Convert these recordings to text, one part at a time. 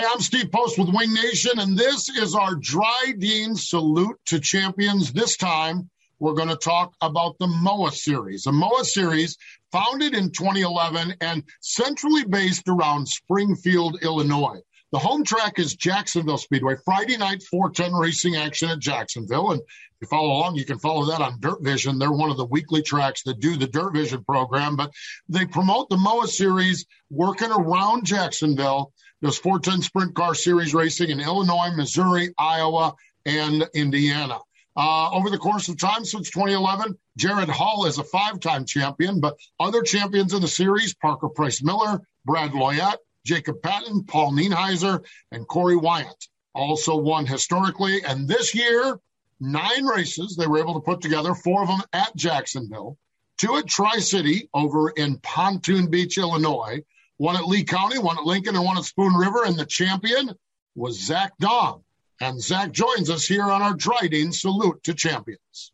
Hey, I'm Steve Post with Wing Nation, and this is our Dryden Salute to Champions. This time, we're going to talk about the MOA Series. The MOA Series founded in 2011 and centrally based around Springfield, Illinois. The home track is Jacksonville Speedway. Friday night 410 racing action at Jacksonville. And if you follow along, you can follow that on Dirt Vision. They're one of the weekly tracks that do the Dirt Vision program, but they promote the MOA series working around Jacksonville. There's 410 Sprint Car Series racing in Illinois, Missouri, Iowa, and Indiana. Uh, over the course of time since 2011, Jared Hall is a five time champion, but other champions in the series Parker Price Miller, Brad Loyet, Jacob Patton, Paul Nienhiser, and Corey Wyatt also won historically. And this year, nine races they were able to put together, four of them at Jacksonville, two at Tri City over in Pontoon Beach, Illinois, one at Lee County, one at Lincoln, and one at Spoon River. And the champion was Zach Daum. And Zach joins us here on our Dryden Salute to Champions.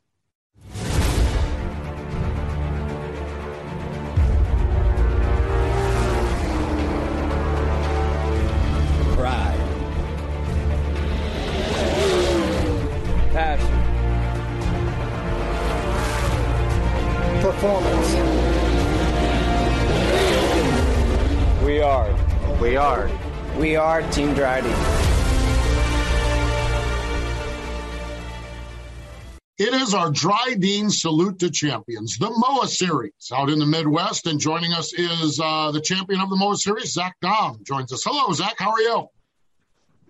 Pride. Passion. Performance. We are. We are Team Dryden. It is our Dryden Salute to Champions, the MOA Series out in the Midwest. And joining us is uh, the champion of the MOA Series, Zach Daum, joins us. Hello, Zach. How are you?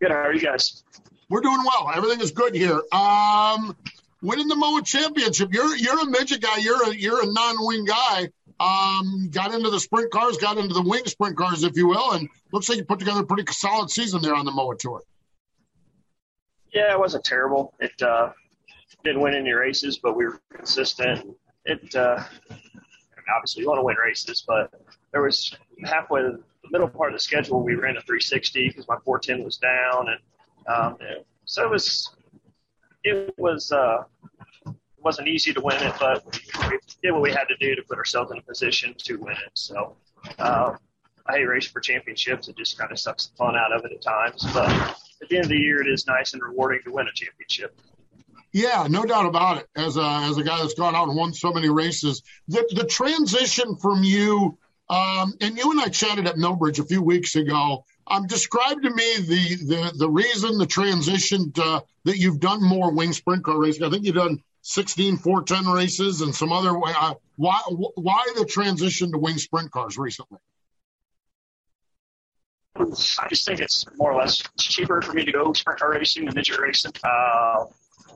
Good. How are you guys? We're doing well. Everything is good here. Um, winning the MOA Championship. You're you're a midget guy. You're a you're a non-wing guy. Um, got into the sprint cars, got into the wing sprint cars, if you will, and looks like you put together a pretty solid season there on the MOA Tour. Yeah, it wasn't terrible. It uh, didn't win any races, but we were consistent. It uh, obviously you want to win races, but there was halfway the middle part of the schedule we ran a 360 because my 410 was down, and um, so it was it was uh, wasn't easy to win it, but we did what we had to do to put ourselves in a position to win it. So um, I hate racing for championships; it just kind of sucks the fun out of it at times. But at the end of the year, it is nice and rewarding to win a championship. Yeah, no doubt about it. As a as a guy that's gone out and won so many races, the the transition from you um, and you and I chatted at Millbridge a few weeks ago. Um, describe to me the the the reason the transition to, that you've done more wing sprint car racing. I think you've done 16 410 races and some other way. Uh, why why the transition to wing sprint cars recently? I just think it's more or less cheaper for me to go sprint car racing than midget racing. Uh,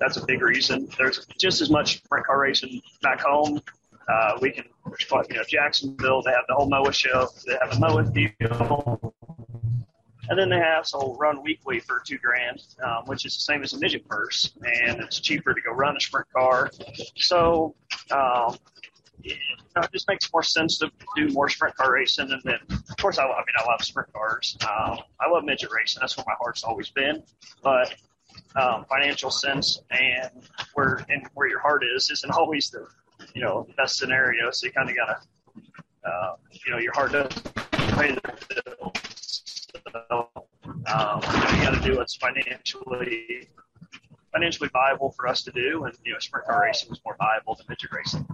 that's a big reason. There's just as much sprint car racing back home. Uh, we can, you know, Jacksonville, they have the whole MOA show, they have a MOA deal. And then they have so run weekly for two grand, um, which is the same as a midget purse, and it's cheaper to go run a sprint car. So um, it, it just makes more sense to do more sprint car racing. And then, of course, I, I mean, I love sprint cars. Um, I love midget racing. That's where my heart's always been. But um, financial sense and where and where your heart is isn't always the you know best scenario. So you kind of gotta uh, you know your heart doesn't pay the. So, um, you, got to do what's financially financially viable for us to do, and you know sprint car racing was more viable than midget racing.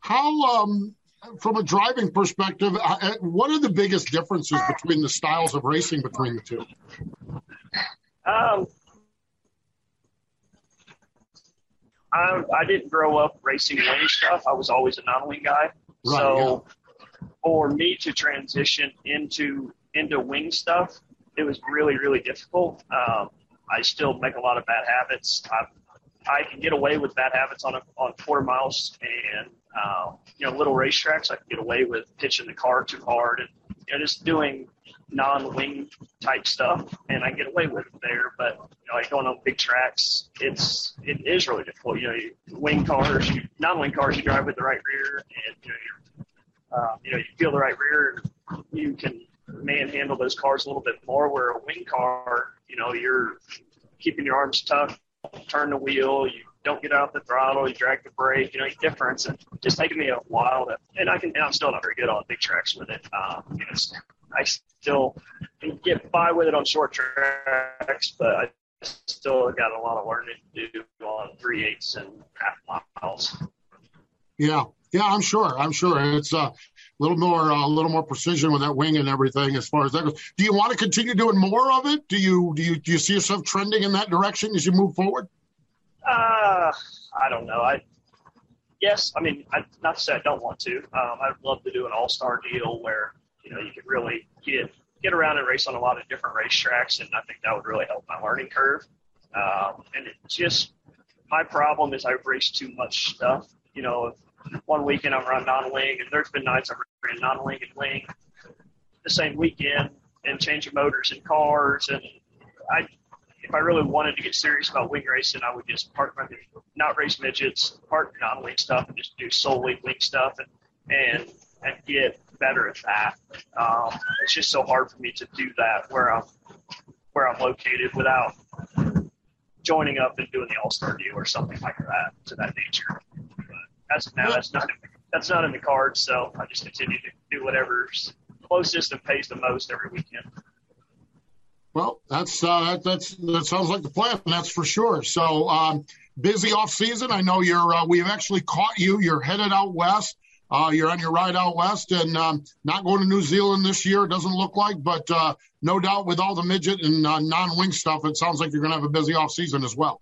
How um from a driving perspective, uh, uh, what are the biggest differences between the styles of racing between the two? Um, I, I didn't grow up racing wing stuff. I was always a non-wing guy. Right, so yeah. for me to transition into into wing stuff, it was really really difficult. Um, I still make a lot of bad habits. I, I can get away with bad habits on a, on quarter miles and um, you know little racetracks. I can get away with pitching the car too hard and you know, just doing non-wing type stuff, and I get away with it there. But you know, like going on big tracks, it's it is really difficult. You know, you, wing cars, you, non-wing cars, you drive with the right rear, and you know, you're, um, you know, you feel the right rear, you can manhandle those cars a little bit more. Where a wing car, you know, you're keeping your arms tucked, turn the wheel, you don't get out the throttle, you drag the brake, you know, difference. And just taking me a while to, and I can, and I'm still not very good on big tracks with it. Um, you I still can get by with it on short tracks, but I still got a lot of learning to do on three eighths and half miles. Yeah, yeah, I'm sure. I'm sure it's a little more, uh, a little more precision with that wing and everything as far as that goes. Do you want to continue doing more of it? Do you do you do you see yourself trending in that direction as you move forward? Uh, I don't know. I yes, I mean, I, not to say I don't want to. Um, I'd love to do an all star deal where you know, you could really get get around and race on a lot of different racetracks, and I think that would really help my learning curve. Um, and it's just my problem is I've raced too much stuff. You know, one weekend I'm running non-wing, and there's been nights I've ran non-wing and wing the same weekend, and changing motors and cars. And I, if I really wanted to get serious about wing racing, I would just park my not race midgets, park non-wing stuff, and just do solely wing stuff, and and and get better at that. Um, it's just so hard for me to do that where I'm where I'm located without joining up and doing the All Star deal or something like that to that nature. As now, that's not that's not in the cards. So I just continue to do whatever's closest and pays the most every weekend. Well, that's uh, that, that's that sounds like the plan. That's for sure. So um, busy off season. I know you're. Uh, we've actually caught you. You're headed out west. Uh, you're on your ride out west and um, not going to New Zealand this year, it doesn't look like, but uh, no doubt with all the midget and uh, non wing stuff, it sounds like you're going to have a busy off season as well.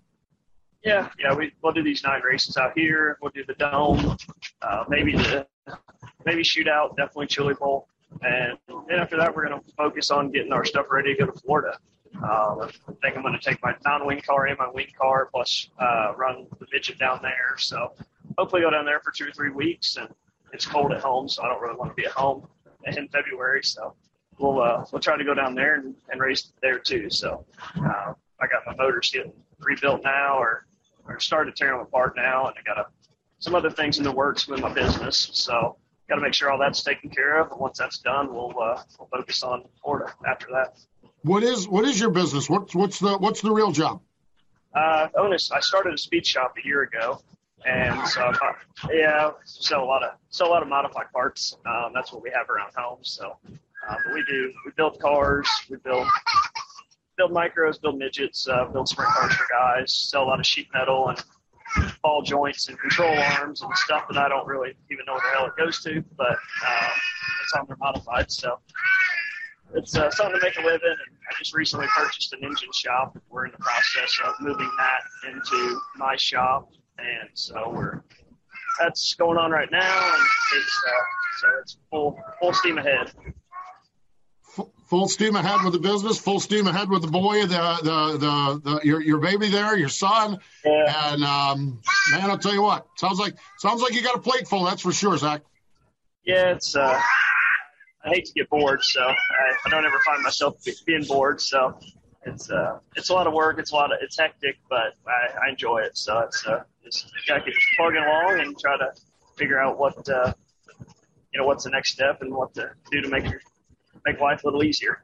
Yeah, yeah, we, we'll do these nine races out here. We'll do the dome, uh, maybe the maybe shootout, definitely Chili Bowl, and then after that, we're going to focus on getting our stuff ready to go to Florida. Um, I think I'm going to take my non-wing car and my wing car, plus uh, run the midget down there. So hopefully go down there for two or three weeks and it's cold at home, so I don't really want to be at home in February. So we'll uh, we'll try to go down there and, and race there too. So uh, I got my motors getting rebuilt now, or or to tear them apart now, and I got a, some other things in the works with my business. So got to make sure all that's taken care of. And once that's done, we'll uh, we'll focus on Florida after that. What is what is your business? What's what's the what's the real job? Uh, Onus, I started a speed shop a year ago, and so uh, yeah, sell a lot of sell a lot of modified parts. Um, that's what we have around home. So, uh, but we do we build cars, we build build micros, build midgets, uh, build sprint cars for guys. Sell a lot of sheet metal and ball joints and control arms and stuff that I don't really even know where the hell it goes to, but um, it's on their modified. So it's uh, something to make a living. And I just recently purchased an engine shop. We're in the process of moving that into my shop and so we're that's going on right now, and it's uh, so it's full full steam ahead. Full steam ahead with the business. Full steam ahead with the boy, the the the, the your your baby there, your son, yeah. and um, man, I'll tell you what, sounds like sounds like you got a plate full. That's for sure, Zach. Yeah, it's. Uh, I hate to get bored, so I, I don't ever find myself being bored. So it's uh, it's a lot of work. It's a lot of it's hectic, but I, I enjoy it. So it's uh, just gotta keep plugging along and try to figure out what uh, you know what's the next step and what to do to make your make life a little easier.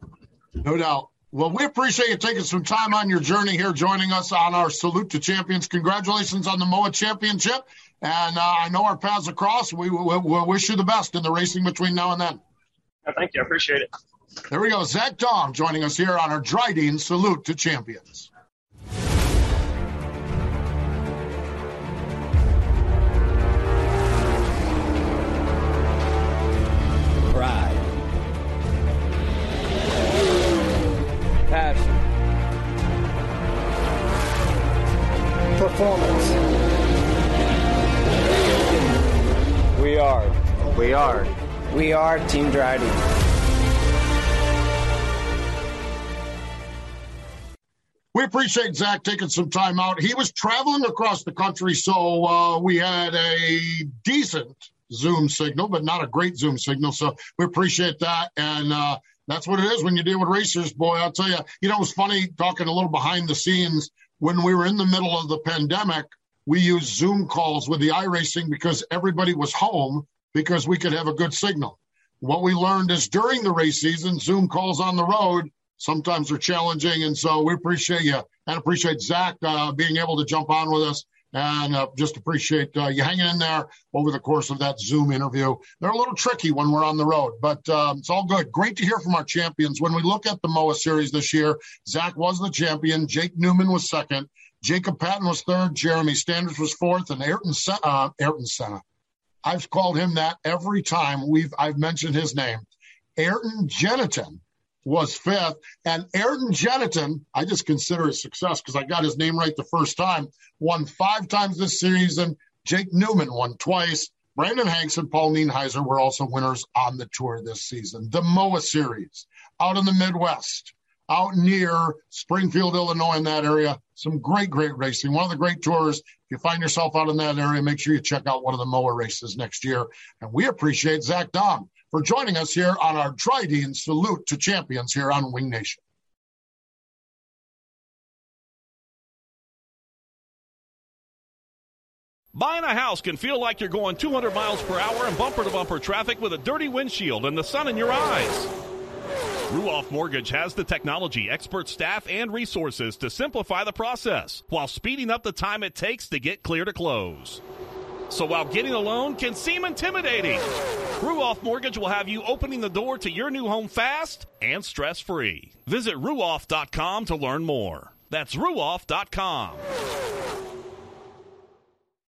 No doubt. Well, we appreciate you taking some time on your journey here, joining us on our Salute to Champions. Congratulations on the MOA Championship. And uh, I know our paths across. We, we, we wish you the best in the racing between now and then. thank you. I appreciate it. There we go. Zach Daum joining us here on our Dryden Salute to Champions. Performance. We are. We are. We are Team Dryden. We appreciate Zach taking some time out. He was traveling across the country, so uh, we had a decent Zoom signal, but not a great Zoom signal. So we appreciate that. And uh, that's what it is when you deal with racers, boy. I'll tell you, you know, it was funny talking a little behind the scenes when we were in the middle of the pandemic. We used Zoom calls with the iRacing because everybody was home because we could have a good signal. What we learned is during the race season, Zoom calls on the road sometimes are challenging. And so we appreciate you and appreciate Zach uh, being able to jump on with us and uh, just appreciate uh, you hanging in there over the course of that Zoom interview. They're a little tricky when we're on the road, but um, it's all good. Great to hear from our champions. When we look at the MOA series this year, Zach was the champion. Jake Newman was second. Jacob Patton was third. Jeremy Standards was fourth, and Ayrton uh, Ayrton Senna. I've called him that every time we've I've mentioned his name. Ayrton Gennetten was fifth. And Ayrton Gennetten, I just consider a success because I got his name right the first time, won five times this season. Jake Newman won twice. Brandon Hanks and Paul Nienhiser were also winners on the tour this season. The MOA Series out in the Midwest, out near Springfield, Illinois, in that area. Some great, great racing. One of the great tours. If you find yourself out in that area, make sure you check out one of the MOA races next year. And we appreciate Zach Daum for joining us here on our Dryden Salute to Champions here on Wing Nation. Buying a house can feel like you're going 200 miles per hour in bumper to bumper traffic with a dirty windshield and the sun in your eyes. Ruoff Mortgage has the technology, expert staff, and resources to simplify the process while speeding up the time it takes to get clear to close. So while getting a loan can seem intimidating, Ruoff Mortgage will have you opening the door to your new home fast and stress free. Visit ruoff.com to learn more. That's ruoff.com.